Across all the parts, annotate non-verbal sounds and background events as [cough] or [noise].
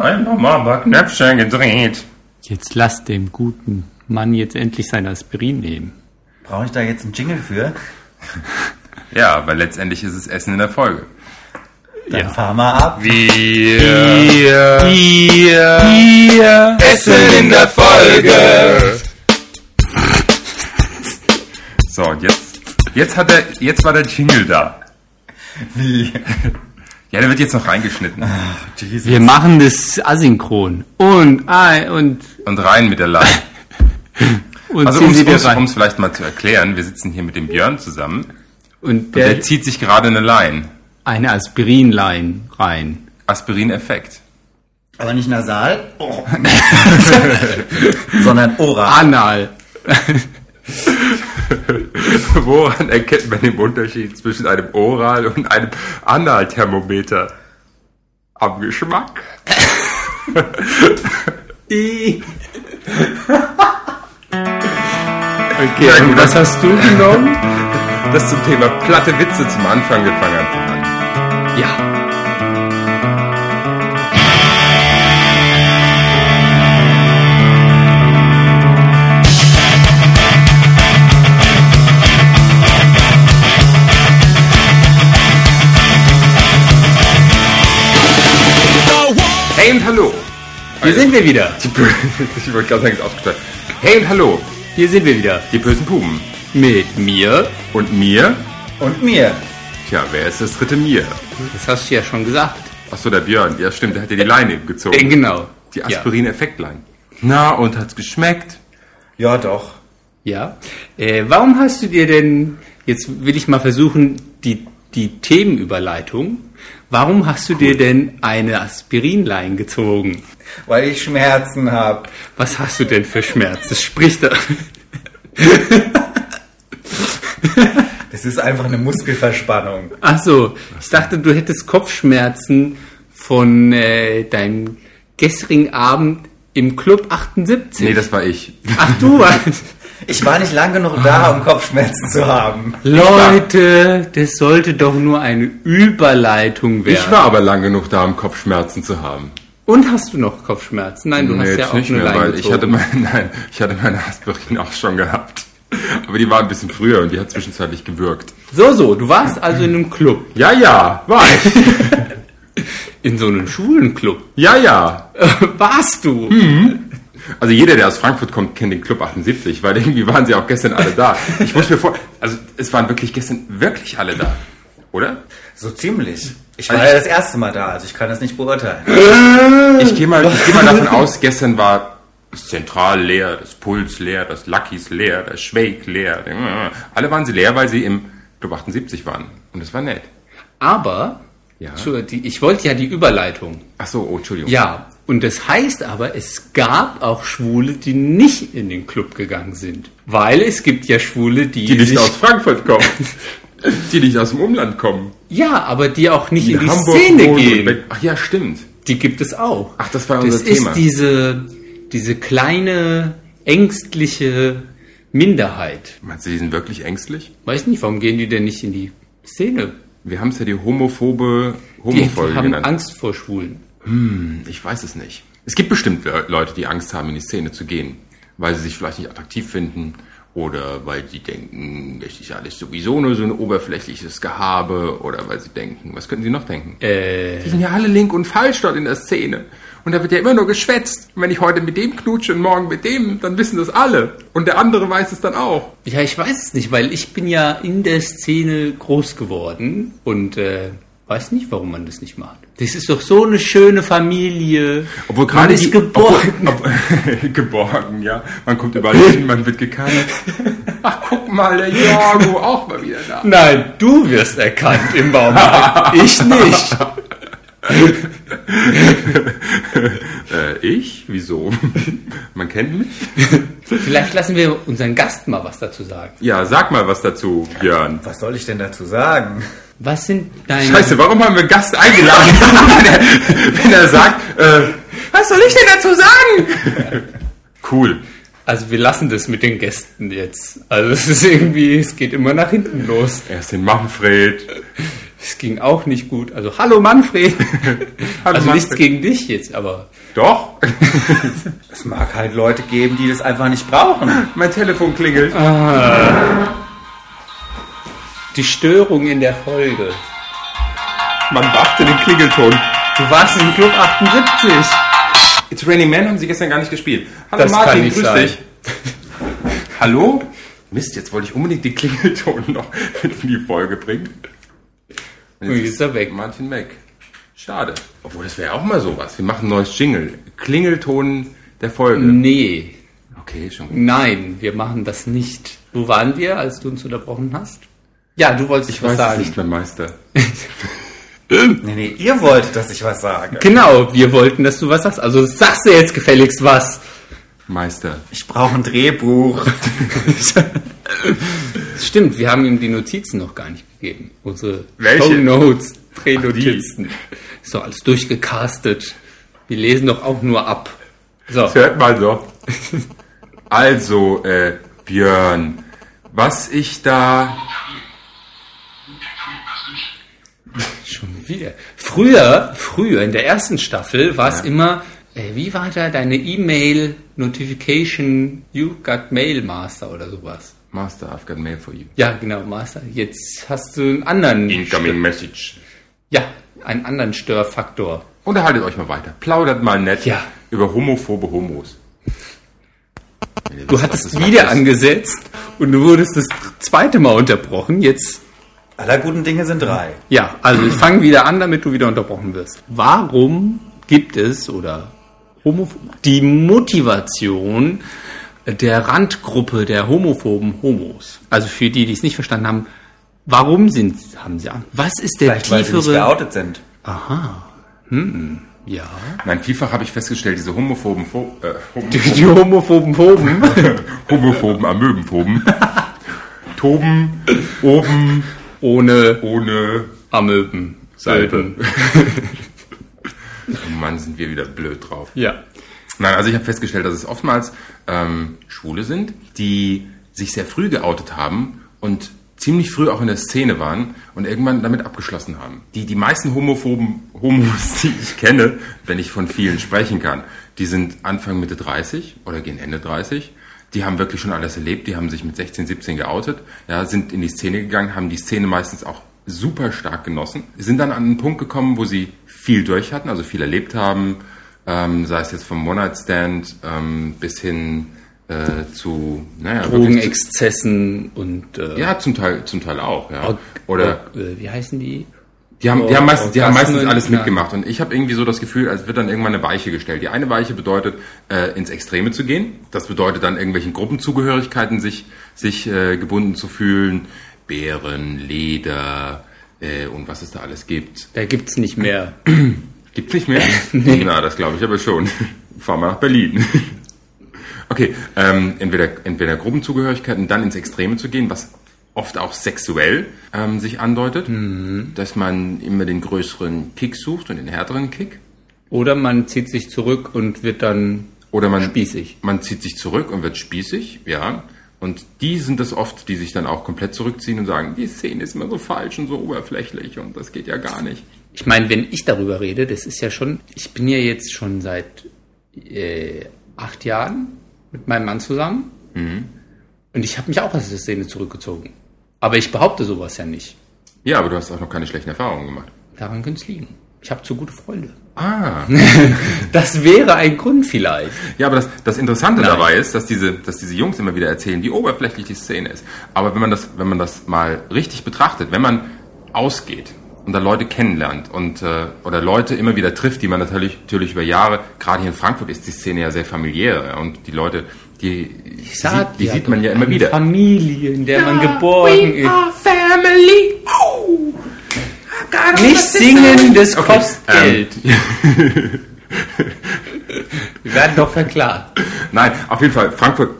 Einfach mal ein paar Knöpfchen gedreht. Jetzt lass dem guten Mann jetzt endlich sein Aspirin nehmen. Brauche ich da jetzt einen Jingle für? [laughs] Ja, weil letztendlich ist es Essen in der Folge. Dann fahr mal ab. Wir, Hier Essen in der Folge. So, und jetzt, jetzt hat er, jetzt war der Jingle da. Wie? [laughs] Ja, der wird jetzt noch reingeschnitten. Jesus. Wir machen das asynchron. Und, ein und, Und rein mit der Line. [laughs] und Also um es vielleicht mal zu erklären, wir sitzen hier mit dem Björn zusammen. Und Der, der, zieht sich gerade eine Line. eine Aspirinlein rein. Aspirin-Effekt. Aber nicht nasal, oh. [laughs] sondern oral. Anal. [laughs] [laughs] Woran erkennt man den Unterschied zwischen einem Oral- und einem Analthermometer? Am Geschmack. [laughs] [laughs] Okay, und was hast du genommen? Das zum Thema platte Witze zum Anfang. Wir fangen einfach an. Ja. Hier sind wir wieder. [laughs] Ich wollte gerade sagen, ist ausgestellt. Hey und hallo. Hier sind wir wieder. Die bösen Puben. Mit mir. Und mir? Und mir. Tja, wer ist das dritte mir? Das hast du ja schon gesagt. Achso, der Björn. Ja, stimmt, der hat dir die Leine Äh, gezogen. genau. Die Aspirin-Effektlein. Na, und hat's geschmeckt? Ja, doch. Ja. ja. Äh, warum hast du dir denn, jetzt will ich mal versuchen, die, die Themenüberleitung, warum hast du dir denn eine Aspirinlein gezogen? Weil ich Schmerzen habe. Was hast du denn für Schmerzen? Sprich da. Das ist einfach eine Muskelverspannung. Ach so, ich dachte, du hättest Kopfschmerzen von äh, deinem gestrigen Abend im Club 78. Nee, das war ich. Ach du [laughs] warst. Ich war nicht lang genug da, um Kopfschmerzen zu haben. Leute, das sollte doch nur eine Überleitung werden. Ich war aber lang genug da, um Kopfschmerzen zu haben. Und hast du noch Kopfschmerzen? Nein, du Nee, hast ja auch nicht eine mehr, weil ich hatte, mein, [laughs] nein, ich hatte meine Aspirin auch schon gehabt. Aber die war ein bisschen früher und die hat zwischenzeitlich gewirkt. So, so, du warst also in einem Club. Ja, ja, war ich. [laughs] In so einem Schulenclub. Ja, ja. [laughs] warst du? Also jeder, der aus Frankfurt kommt, kennt den Club 78, weil irgendwie waren sie auch gestern alle da. Ich muss mir vor, also es waren wirklich gestern wirklich alle da, oder? So ziemlich. Ich Also war ich- ja das erste Mal da, also ich kann das nicht beurteilen. Ich gehe mal, ich gehe mal davon aus, gestern war das Zentral leer, das Puls leer, das Luckys leer, das Schweig leer. Alle waren sie leer, weil sie im Club 78 waren. Und das war nett. Aber, Ja. zur, die, ich wollte ja die Überleitung. Ach so, oh, Entschuldigung. Ja, und das heißt aber, es gab auch Schwule, die nicht in den Club gegangen sind. Weil es gibt ja Schwule, die, Die nicht sich, aus Frankfurt kommen. [laughs] Die nicht aus dem Umland kommen. Ja, aber die auch nicht Die in die Hamburg Szene wohnen gehen. Ach ja, stimmt. Die gibt es auch. Ach, das war Das unser ist Thema. diese, diese kleine, ängstliche Minderheit. Meinst du, die sind wirklich ängstlich? Weiß nicht, warum gehen die denn nicht in die Szene? Wir haben es ja die homophobe Die Homofolge haben genannt. Angst vor Schwulen. Ich weiß es nicht. Es gibt bestimmt Le- Leute, die Angst haben, in die Szene zu gehen, weil sie sich vielleicht nicht attraktiv finden oder weil sie denken, das ist alles sowieso nur so ein oberflächliches Gehabe oder weil sie denken, was könnten sie noch denken? Äh, Die sind ja alle link und falsch dort in der Szene. Und da wird ja immer nur geschwätzt. Und wenn ich heute mit dem knutsche und morgen mit dem, dann wissen das alle. Und der andere weiß es dann auch. ja, ich weiß es nicht, weil ich bin ja in der Szene groß geworden und äh, weiß nicht, warum man das nicht macht. Das ist doch so eine schöne Familie. Obwohl man gerade ist die- geborgen. Obwohl, ob, [laughs] geborgen, ja. Man kommt überall hin, man wird gekannt. Ach, guck mal, der Jorgo auch mal wieder da. Nein, du wirst erkannt im Baumarkt. ich nicht. [laughs] Äh, ich? Wieso? Man kennt mich? Vielleicht lassen wir unseren Gast mal was dazu sagen. Ja, sag mal was dazu, Björn. Was soll ich denn dazu sagen? Was sind deine... Scheiße, warum haben wir Gast eingeladen, [laughs] wenn er, wenn er sagt, äh, was soll ich denn dazu sagen? Cool. Also wir lassen das mit den Gästen jetzt. Also es ist irgendwie, es geht immer nach hinten los. Erst den Manfred, Es ging auch nicht gut. Also, hallo Manfred. [laughs] Hallo also nichts Manfred. gegen dich jetzt, aber Doch, [laughs] Es mag halt Leute geben, die das einfach nicht brauchen. mein Telefon klingelt. Die Störung in der Folge. Man beachte den Klingelton. Du warst im Club 78. It's Raining Man haben sie gestern gar nicht gespielt. Hallo Das Martin, grüß sein. dich. [laughs] Hallo? Mist, jetzt wollte ich unbedingt den Klingelton noch in die Folge bringen. Und jetzt ist er weg. Martin Mack. Schade. Obwohl, das wäre auch mal sowas. Wir machen ein neues Jingle. Klingelton der Folge. Nee, Okay, schon gut. nein, wir machen das nicht. Wo waren wir, als du uns unterbrochen hast? Ja, du wolltest Ich was weiß sagen. nicht mehr, Meister. [laughs] Nee, nee, ihr wolltet, dass ich was sage. Genau, wir wollten, dass du was sagst. Also sagst du jetzt gefälligst was. Meister. Ich brauche ein Drehbuch. [laughs] Stimmt, wir haben ihm die Notizen noch gar nicht gegeben. Unsere Welche? Show Notes, Drehnotizen. Ist doch alles durchgecastet. Wir lesen doch auch nur ab. So, Das hört mal so. Also, äh, Björn, was ich da... schon wieder. Früher, früher, in der ersten Staffel war es immer, äh, wie war da deine E-Mail Notification, you got Mail Master oder sowas? Master, I've got mail for you. Ja, genau, Master. Jetzt hast du einen anderen, Incoming Message. ja, einen anderen Störfaktor. Unterhaltet euch mal weiter. Plaudert mal nett Ja. über homophobe Homos. Du hattest wieder angesetzt und du wurdest das zweite Mal unterbrochen. Jetzt, Aller guten Dinge sind drei. ja, also ich fange wieder an, damit du wieder unterbrochen wirst. Warum gibt es oder die Motivation der Randgruppe der homophoben Homos? Also für die, die es nicht verstanden haben, warum sind, haben sie Angst? Was ist der Vielleicht, weil sie nicht tiefere? geoutet sind. Ja. Nein, vielfach habe ich festgestellt, diese homophoben, Pho äh, Die, homophoben, die [laughs] homophoben Phoben. homophoben Amöbenphoben, [laughs] toben, oben, Ohne ohne Amöben. Salbe. Salben. Oh Mann, sind wir wieder blöd drauf. Ja. Nein, also ich habe festgestellt, dass es oftmals ähm, Schwule sind, die sich sehr früh geoutet haben und ziemlich früh auch in der Szene waren und irgendwann damit abgeschlossen haben. Die, die meisten homophoben Homos, [laughs] die ich kenne, wenn ich von vielen sprechen kann, die sind Anfang Mitte 30 oder gehen Ende 30. Die haben wirklich schon alles erlebt, die haben sich mit 16, 17 geoutet, ja, sind in die Szene gegangen, haben die Szene meistens auch super stark genossen, sind dann an einen Punkt gekommen, wo sie viel durch hatten, also viel erlebt haben, ähm, sei es jetzt vom One-Night-Stand ähm, bis hin äh, zu, naja, Drogenexzessen und äh, ja, zum Teil, zum Teil auch, ja. Oder äh, wie heißen die? Die haben, die haben meistens, die haben meistens alles mitgemacht und ich habe irgendwie so das Gefühl, als wird dann irgendwann eine Weiche gestellt. Die eine Weiche bedeutet, äh, ins Extreme zu gehen. Das bedeutet dann irgendwelchen Gruppenzugehörigkeiten sich, sich äh, gebunden zu fühlen. Bären, Leder äh, und was es da alles gibt. Da gibt's nicht mehr. [clears throat] Gibt's nicht mehr? [laughs] Na, das glaube ich aber schon. [laughs] Fahren wir nach Berlin. [laughs] Okay, ähm, entweder, entweder Gruppenzugehörigkeiten, dann ins Extreme zu gehen, was oft auch sexuell ähm, sich andeutet, dass man immer den größeren Kick sucht und den härteren Kick. Oder man zieht sich zurück und wird dann Oder man, spießig. man zieht sich zurück und wird spießig, ja. Und die sind es oft, die sich dann auch komplett zurückziehen und sagen, die Szene ist immer so falsch und so oberflächlich und das geht ja gar nicht. Ich meine, wenn ich darüber rede, das ist ja schon, ich bin ja jetzt schon seit äh, acht Jahren mit meinem Mann zusammen. Mhm. Und ich habe mich auch aus der Szene zurückgezogen. Aber ich behaupte sowas ja nicht. Ja, aber du hast auch noch keine schlechten Erfahrungen gemacht. Daran könnte es liegen. Ich habe zu gute Freunde. Ah. [laughs] Das wäre ein Grund vielleicht. Ja, aber das, das Interessante Nein. dabei ist, dass diese, dass diese Jungs immer wieder erzählen, wie oberflächlich die Szene ist. Aber wenn man das, wenn man das mal richtig betrachtet, wenn man ausgeht und da Leute kennenlernt und äh, oder Leute immer wieder trifft, die man natürlich, natürlich über Jahre, gerade hier in Frankfurt ist die Szene ja sehr familiär und die Leute, die, sieht, die ja sieht man ja immer eine wieder. Familie, in der man geborgen ist. family. Oh. Nicht singen, das Okay, kostet Geld. [laughs] Wir werden doch verklagt. Nein, auf jeden Fall, Frankfurt,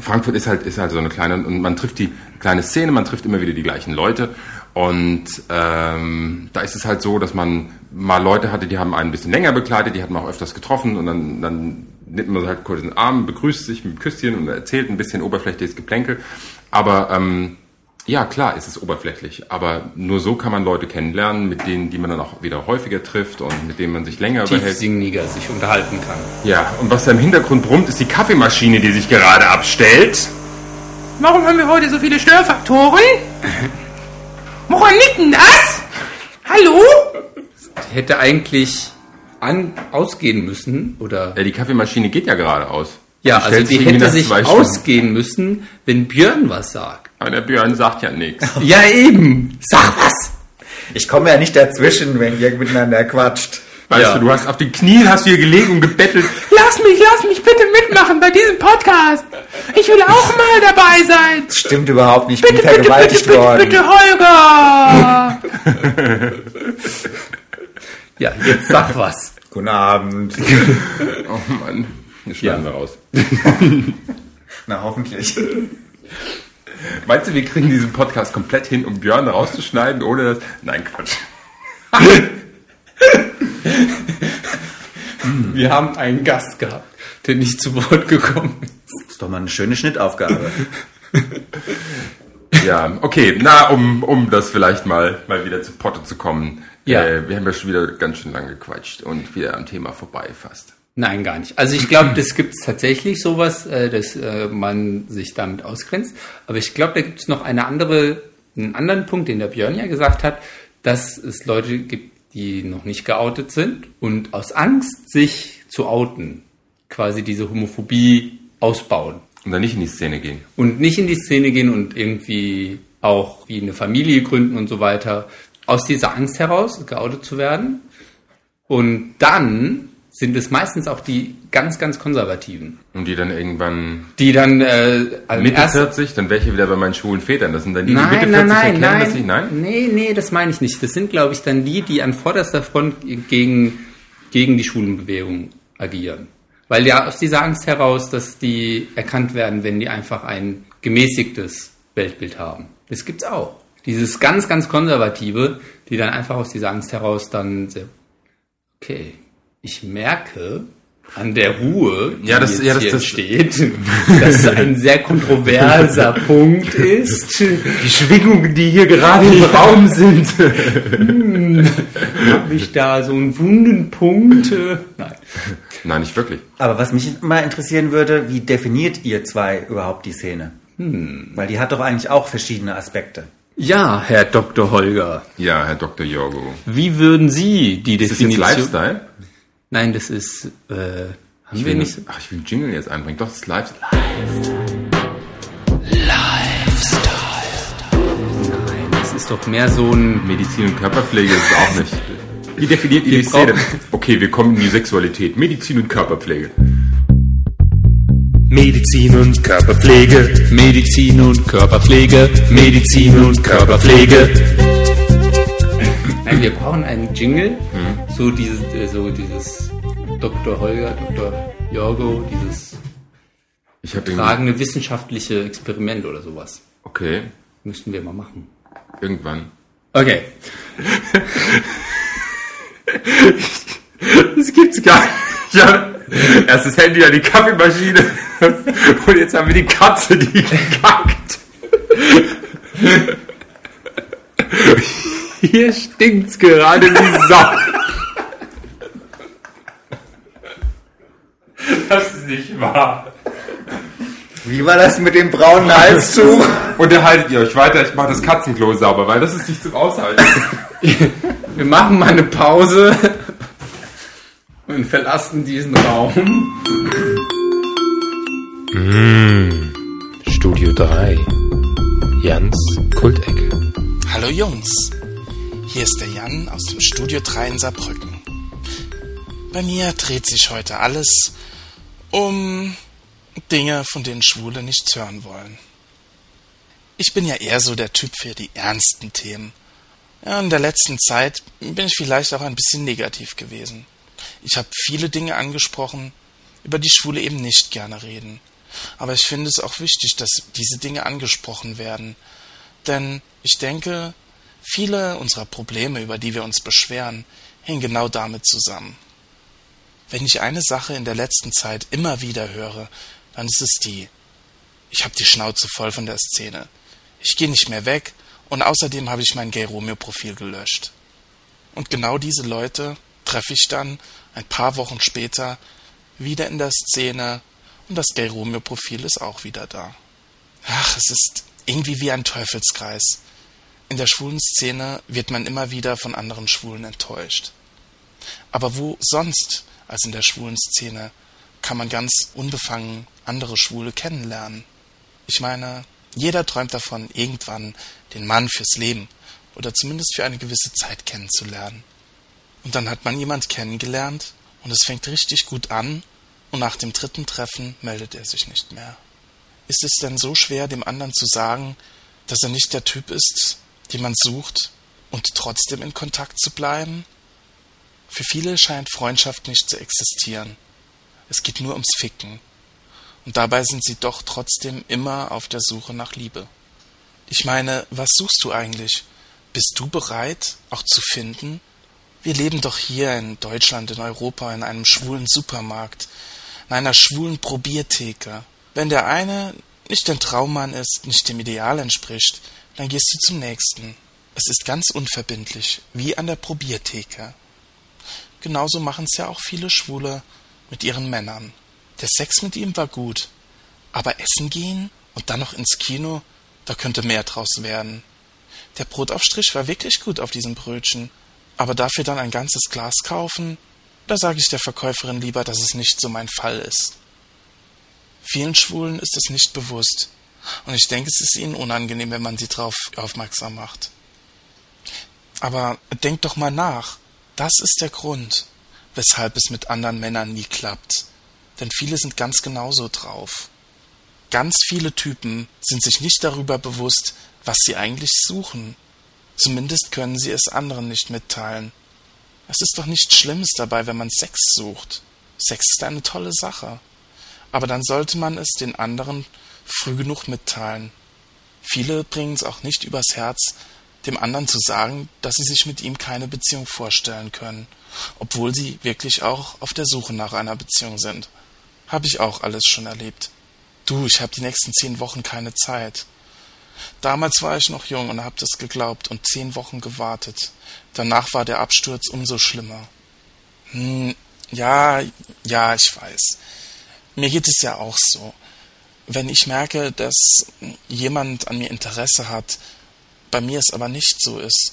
Frankfurt ist halt, ist halt so eine kleine, und man trifft die kleine Szene, man trifft immer wieder die gleichen Leute. Und ähm, da ist es halt so, dass man mal Leute hatte, die haben einen ein bisschen länger begleitet, die hat man auch öfters getroffen und dann, dann nimmt man halt kurz den Arm, begrüßt sich mit einem Küsschen und erzählt ein bisschen oberflächliches Geplänkel. Aber ähm, Ja, klar, ist es oberflächlich, aber nur so kann man Leute kennenlernen, mit denen, die man dann auch wieder häufiger trifft und mit denen man sich länger überhält. Tiefsinniger sich unterhalten kann. Ja, und was da im Hintergrund brummt, ist die Kaffeemaschine, die sich gerade abstellt. Warum haben wir heute so viele Störfaktoren? Woran liegt denn das? Hallo? Hätte eigentlich an, ausgehen müssen, oder? Ja, die Kaffeemaschine geht ja gerade aus. Ja, Die also stellt die hätte sich ausgehen müssen, wenn Björn was sagt. Aber der Björn sagt ja nichts. [laughs] Ja, eben. Sag was. Ich komme ja nicht dazwischen, wenn ihr miteinander quatscht. Weißt Ja. du, du hast auf den Knien hast du hier gelegen und gebettelt. Lass mich, lass mich bitte mitmachen bei diesem Podcast. Ich will auch mal dabei sein. Stimmt überhaupt nicht. Ich bin Bitte, bitte, bitte, bitte, bitte, Holger. [laughs] [laughs] Ja, jetzt sag was. [laughs] Guten Abend. [laughs] Oh Mann, das schneiden wir raus. [laughs] Na, hoffentlich. Meinst du, wir kriegen diesen Podcast komplett hin, um Björn rauszuschneiden, ohne das... Nein, Quatsch. Wir haben einen Gast gehabt, der nicht zu Wort gekommen ist. Das ist doch mal eine schöne Schnittaufgabe. Ja, okay, na, um, um das vielleicht mal, mal wieder zu Potte zu kommen. Ja. Äh, wir haben ja schon wieder ganz schön lange gequatscht und wieder am Thema vorbei fast. Nein, gar nicht. Also ich glaube, das gibt es tatsächlich sowas, äh, dass äh, man sich damit ausgrenzt. Aber ich glaube, da gibt es noch eine andere, einen anderen Punkt, den der Björn ja gesagt hat, dass es Leute gibt, die noch nicht geoutet sind und aus Angst, sich zu outen, quasi diese Homophobie ausbauen Und dann nicht in die Szene gehen. und nicht in die Szene gehen und irgendwie auch wie eine Familie gründen und so weiter, aus dieser Angst heraus geoutet zu werden. Und dann sind es meistens auch die ganz, ganz Konservativen, Und die dann irgendwann die dann äh, also Mitte erst- 40, dann ich wieder bei meinen schwulen Vätern. Das sind dann die, die Nein, Mitte nein, 40 nein, erkennen, nein, dass sie... Nein? Nee, nee, das meine ich nicht. Das sind, glaube ich, dann die, die an vorderster Front gegen, gegen die Schwulenbewegung agieren. Weil ja aus dieser Angst heraus, dass die erkannt werden, wenn die einfach ein gemäßigtes Weltbild haben. Das gibt's auch. Dieses ganz, ganz konservative, die dann einfach aus dieser Angst heraus dann, okay, ich merke an der Ruhe, die Ja, das- jetzt ja, das- hier das- steht, [laughs] dass es ein sehr kontroverser [laughs] Punkt ist. Die Schwingungen, die hier gerade im Raum sind. Habe ich da so einen wunden Punkt? Nein. Nein, nicht wirklich. Aber was mich mal interessieren würde, wie definiert ihr zwei überhaupt die Szene? Weil die hat doch eigentlich auch verschiedene Aspekte. Ja, Herr Dr. Holger, Ja, Herr Dr. Jorgo. wie würden Sie die Ist das jetzt Definition... Lifestyle? Nein, das ist... Äh, Ich will, nicht... ach, ich will Jingle jetzt einbringen. Doch, das ist Lifestyle. Nein, das ist doch mehr so ein... Medizin und Körperpflege ist es auch nicht. Wie definiert ihr die Szene? Okay, wir kommen in die Sexualität. Medizin und Körperpflege. Medizin und Körperpflege, Medizin und Körperpflege. Medizin und Körperpflege, Nein, wir brauchen einen Jingle. So dieses, äh, so dieses Dr. Holger, Dr. Jorgo, dieses Ich habe irgendwie... tragende wissenschaftliche Experiment oder sowas. Okay, Müssten wir mal machen. irgendwann. Okay. [laughs] Das gibt's gar nicht. Ja, [laughs] erst das Handy, dann die Kaffeemaschine. [laughs] Und jetzt haben wir die Katze, die kackt. [laughs] Hier stinkt's gerade wie Sau. Das ist nicht wahr. Wie war das mit dem braunen Halstuch? Unterhaltet ihr euch weiter, ich mache das Katzenklo sauber, weil das ist nicht zum Aushalten. Wir machen mal eine Pause und verlassen diesen Raum. Studio 3, Jans Kultecke. Hallo Jungs, hier ist der Jan aus dem Studio 3 in Saarbrücken. Bei mir dreht sich heute alles um Dinge, von denen Schwule nichts hören wollen. Ich bin ja eher so der Typ für die ernsten Themen. Ja, in der letzten Zeit bin ich vielleicht auch ein bisschen negativ gewesen. Ich habe viele Dinge angesprochen, über die Schwule eben nicht gerne reden. Aber ich finde es auch wichtig, dass diese Dinge angesprochen werden. Denn ich denke, viele unserer Probleme, über die wir uns beschweren, hängen genau damit zusammen. Wenn ich eine Sache in der letzten Zeit immer wieder höre, dann ist es die. Ich habe die Schnauze voll von der Szene. ich gehe nicht mehr weg und außerdem habe ich mein Gay Romeo Profil gelöscht. Und genau diese Leute treffe ich dann ein paar Wochen später wieder in der Szene und das Gay Romeo Profil ist auch wieder da. Ach, es ist irgendwie wie ein Teufelskreis. In der schwulen Szene wird man immer wieder von anderen Schwulen enttäuscht. Aber wo sonst als in der schwulen Szene kann man ganz unbefangen andere Schwule kennenlernen? Ich meine, jeder träumt davon, irgendwann den Mann fürs Leben oder zumindest für eine gewisse Zeit kennenzulernen. Und dann hat man jemand kennengelernt und es fängt richtig gut an und nach dem dritten Treffen meldet er sich nicht mehr. Ist es denn so schwer, dem anderen zu sagen, dass er nicht der Typ ist, den man sucht und trotzdem in Kontakt zu bleiben? Für viele scheint Freundschaft nicht zu existieren. Es geht nur ums Ficken. Und dabei sind sie doch trotzdem immer auf der Suche nach Liebe. Ich meine, was suchst du eigentlich? Bist du bereit, auch zu finden? Wir leben doch hier in Deutschland, in Europa, in einem schwulen Supermarkt, in einer schwulen Probiertheke. Wenn der eine nicht dein Traummann ist, nicht dem Ideal entspricht, dann gehst du zum nächsten. Es ist ganz unverbindlich, wie an der Probiertheke. Genauso machen es ja auch viele Schwule mit ihren Männern. Der Sex mit ihm war gut, aber essen gehen und dann noch ins Kino, da könnte mehr draus werden. Der Brotaufstrich war wirklich gut auf diesem Brötchen, aber dafür dann ein ganzes Glas kaufen, da sage ich der Verkäuferin lieber, dass es nicht so mein Fall ist. Vielen Schwulen ist es nicht bewusst, und ich denke, es ist ihnen unangenehm, wenn man sie darauf aufmerksam macht. Aber denkt doch mal nach, das ist der Grund, weshalb es mit anderen Männern nie klappt. Denn viele sind ganz genauso drauf. Ganz viele Typen sind sich nicht darüber bewusst, was sie eigentlich suchen. Zumindest können sie es anderen nicht mitteilen. Es ist doch nichts Schlimmes dabei, wenn man Sex sucht. Sex ist eine tolle Sache. Aber dann sollte man es den anderen früh genug mitteilen. Viele bringen es auch nicht übers Herz, dem anderen zu sagen, dass sie sich mit ihm keine Beziehung vorstellen können, obwohl sie wirklich auch auf der Suche nach einer Beziehung sind. Hab ich auch alles schon erlebt. Du, ich hab die nächsten zehn Wochen keine Zeit. Damals war ich noch jung und hab das geglaubt und zehn Wochen gewartet. Danach war der Absturz umso schlimmer. Hm, ja, ja, ich weiß. Mir geht es ja auch so. Wenn ich merke, dass jemand an mir Interesse hat, bei mir es aber nicht so ist,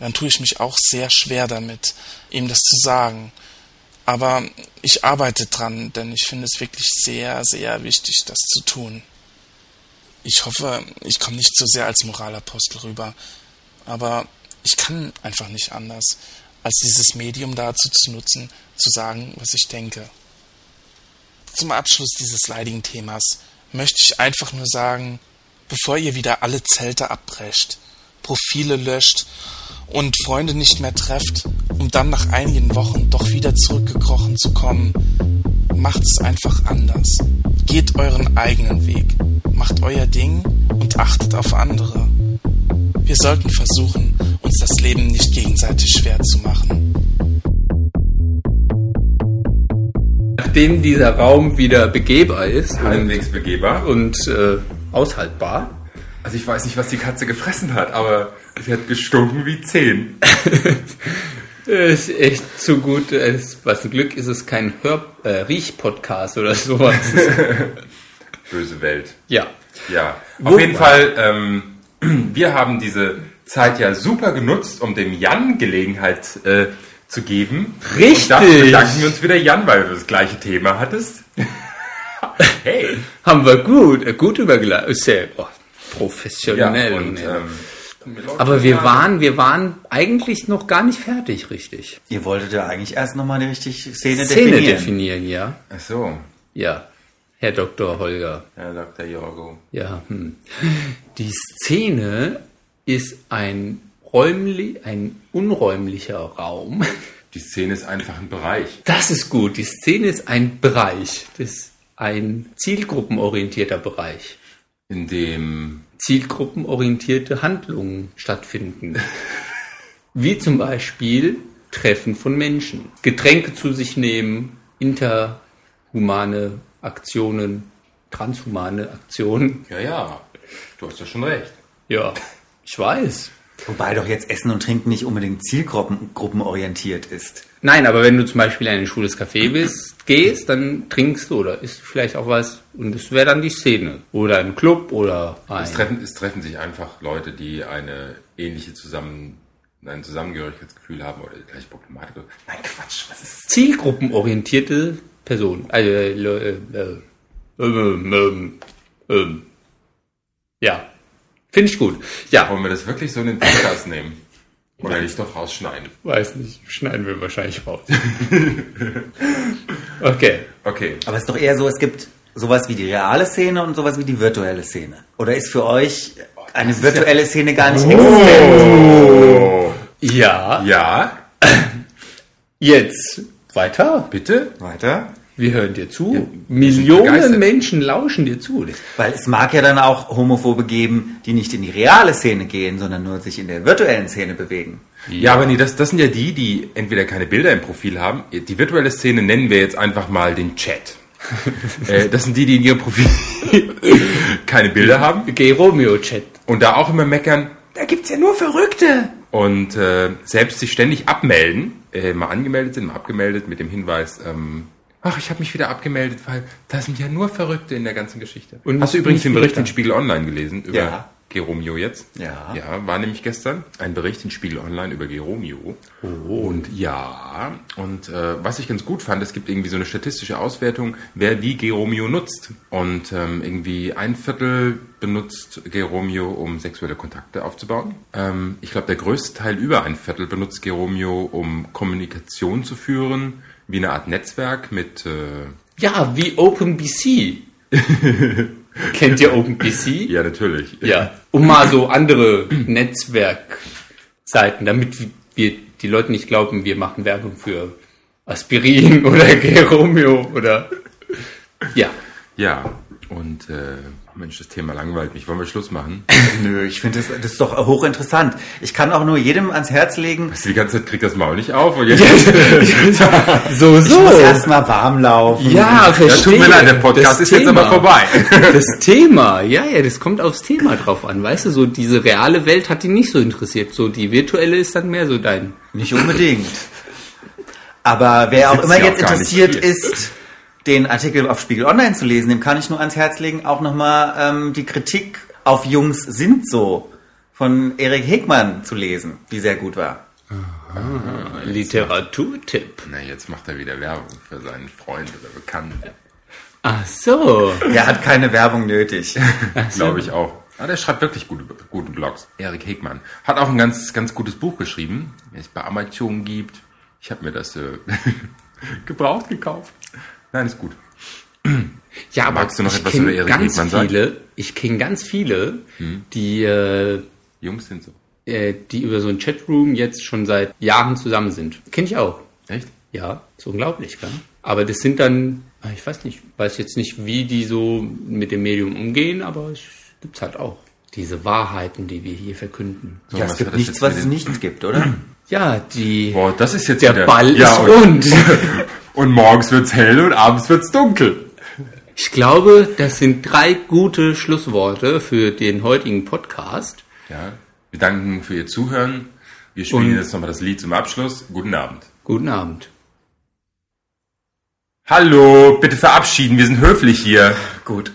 dann tue ich mich auch sehr schwer damit, ihm das zu sagen. Aber ich arbeite dran, denn ich finde es wirklich sehr, sehr wichtig, das zu tun. Ich hoffe, ich komme nicht so sehr als Moralapostel rüber, aber ich kann einfach nicht anders, als dieses Medium dazu zu nutzen, zu sagen, was ich denke. Zum Abschluss dieses leidigen Themas möchte ich einfach nur sagen, bevor ihr wieder alle Zelte abbrecht, Profile löscht und Freunde nicht mehr trefft, um dann nach einigen Wochen doch wieder zurückgekrochen zu kommen, macht es einfach anders. Geht euren eigenen Weg, macht euer Ding und achtet auf andere. Wir sollten versuchen, uns das Leben nicht gegenseitig schwer zu machen. Nachdem dieser Raum wieder begehbar ist Halbwegs begehbar. und äh, aushaltbar, Also ich weiß nicht, was die Katze gefressen hat, aber sie hat gestunken wie zehn. [laughs] ist echt zu gut. Was ein Glück ist es kein Hör äh, Riech-Podcast oder sowas. [laughs] Böse Welt. ja. Ja, Wo- auf jeden Fall, ähm, [clears throat] wir haben diese Zeit ja super genutzt, um dem Jan Gelegenheit äh, zu geben. Richtig. Und dafür bedanken wir uns wieder, Jan, weil du das gleiche Thema hattest. [laughs] hey. Haben wir gut, äh, gut übergeleitet. Sehr oh, Ja, professionell. und, ne? ähm, Aber wir waren, wir waren eigentlich noch gar nicht fertig, richtig. Ihr wolltet ja eigentlich erst nochmal eine richtige Szene, Szene definieren. definieren, ja. Ach so, Ja. Herr Dr. Holger. Herr Dr. Jorgo. Ja. Hm. Die Szene ist ein räumli ein unräumlicher Raum. Die Szene ist einfach ein Bereich. Das ist gut. Die Szene ist ein Bereich. Das ist ein zielgruppenorientierter Bereich. in dem zielgruppenorientierte Handlungen stattfinden. Wie zum Beispiel Treffen von Menschen, Getränke zu sich nehmen, interhumane Aktionen, transhumane Aktionen. ja, ja, du hast ja schon recht. Ja, ich weiß. Wobei doch jetzt Essen und Trinken nicht unbedingt zielgruppenorientiert ist. Nein, aber wenn du zum Beispiel in ein schwules Café bist, gehst, dann trinkst du oder isst vielleicht auch was und das wäre dann die Szene. Oder ein Club oder ein... Es treffen, es treffen sich einfach Leute, die eine ähnliche Zusammen, ein Zusammengehörigkeitsgefühl haben oder die gleiche Problematik. Nein, Quatsch, was ist zielgruppenorientierte Person. Also, äh, äh, äh, ähm, ähm, ähm, ja, finde ich gut. Ja, Wollen wir das wirklich so in den Podcast nehmen? Oder nicht doch rausschneiden? weiß nicht, schneiden wir wahrscheinlich raus. [laughs] okay. Okay. Aber es ist doch eher so, es gibt sowas wie die reale Szene und sowas wie die virtuelle Szene. Oder ist für euch eine virtuelle Szene gar nicht existent? Ja, Ja, jetzt weiter. bitte? Weiter? Wir hören dir zu. sind Millionen. Menschen lauschen dir zu. Weil es mag ja dann auch Homophobe geben, die nicht in die reale Szene gehen, sondern nur sich in der virtuellen Szene bewegen. Ja, aber nee, das, das sind ja die, die entweder keine Bilder im Profil haben. Die virtuelle Szene nennen wir jetzt einfach mal den Chat. [laughs] äh, das sind die, die in ihrem Profil [laughs] keine Bilder haben Gay Romeo Chat. und da auch immer meckern Da gibt's ja nur Verrückte. und äh, selbst sich ständig abmelden, äh, mal angemeldet sind, mal abgemeldet mit dem Hinweis, ähm, ach, ich habe mich wieder abgemeldet, weil da sind ja nur Verrückte in der ganzen Geschichte. Und Hast du übrigens den Bericht in Spiegel Online gelesen über Ja. Geromeo jetzt? Ja. Ja, war nämlich gestern ein Bericht in Spiegel Online über Geromeo. Und ja, und äh, was ich ganz gut fand, es gibt irgendwie so eine statistische Auswertung, wer wie Geromeo nutzt. Und ähm, irgendwie ein Viertel benutzt Geromeo, um sexuelle Kontakte aufzubauen. Ähm, ich glaube, der größte Teil, über ein Viertel, benutzt Geromeo, um Kommunikation zu führen, wie eine Art Netzwerk mit... Äh, Ja, wie OpenBC. [laughs] Kennt ihr OpenBC? ja, natürlich. Ja. Um mal so andere Netzwerkseiten, damit wir die Leute nicht glauben, wir machen Werbung für Aspirin [laughs] oder Geromeo oder ja. Ja, und äh, Mensch, das Thema langweilt mich. Wollen wir Schluss machen? [laughs] Nö, ich finde das, das ist doch hochinteressant. Ich kann auch nur jedem ans Herz legen, Hast du die ganze Zeit kriegt das Maul nicht auf? Und jetzt, [laughs] [laughs] So, ich muss erstmal warm laufen. Ja, ja, verstehe. tut mir leid, der Podcast Das ist jetzt aber Thema. vorbei. Das Thema, ja, ja, das kommt aufs Thema drauf an. Weißt du, so diese reale Welt hat die nicht so interessiert. So die virtuelle ist dann mehr so dein. Nicht unbedingt. Aber wer auch immer ja jetzt interessiert ist, den Artikel auf Spiegel Online zu lesen, dem kann ich nur ans Herz legen, auch nochmal ähm, die Kritik auf Jungs sind so von Erik Hegmann zu lesen, die sehr gut war. Literaturtipp. Na, jetzt macht er wieder Werbung für seinen Freund oder Bekannten. Ach so. Der hat keine Werbung nötig. [laughs] Glaube ich auch. Ah, der schreibt wirklich gute, gute Blogs. Erik Hegmann. Hat auch ein ganz, ganz gutes Buch geschrieben, wenn es bei Amazon gibt. Ich habe mir das äh, [laughs] gebraucht gekauft. Nein, ist gut. Ja, aber Magst du noch ich etwas über Erik ganz Hegmann sagen? viele, ich kenne ganz viele, die, äh, Jungs sind so. äh, die über so ein Chatroom jetzt schon seit Jahren zusammen sind. Kenne ich auch. Echt? Ja, ist unglaublich, gell? Aber das sind dann, ah, ich weiß nicht, weiß jetzt nicht, wie die so mit dem Medium umgehen, aber es gibt's halt auch. Diese Wahrheiten, die wir hier verkünden. So, Ja, es gibt nichts, was es nicht gibt, oder? Ja, die, Boah, das ist jetzt der wieder, Ball ja, ist und, rund. [laughs] und morgens wird's hell und abends wird's dunkel. Ich glaube, das sind drei gute Schlussworte für den heutigen Podcast. Ja, wir danken für Ihr Zuhören. Wir spielen Und- jetzt nochmal das Lied zum Abschluss. Guten Abend. Guten Abend. Hallo, bitte verabschieden. Wir sind höflich hier. Gut.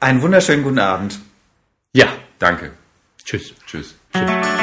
Einen wunderschönen guten Abend. Ja, Danke. tschüss. Tschüss. tschüss. tschüss.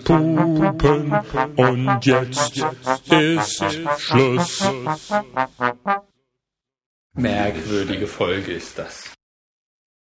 Pupen und jetzt ist Schluss. Merkwürdige Folge ist das.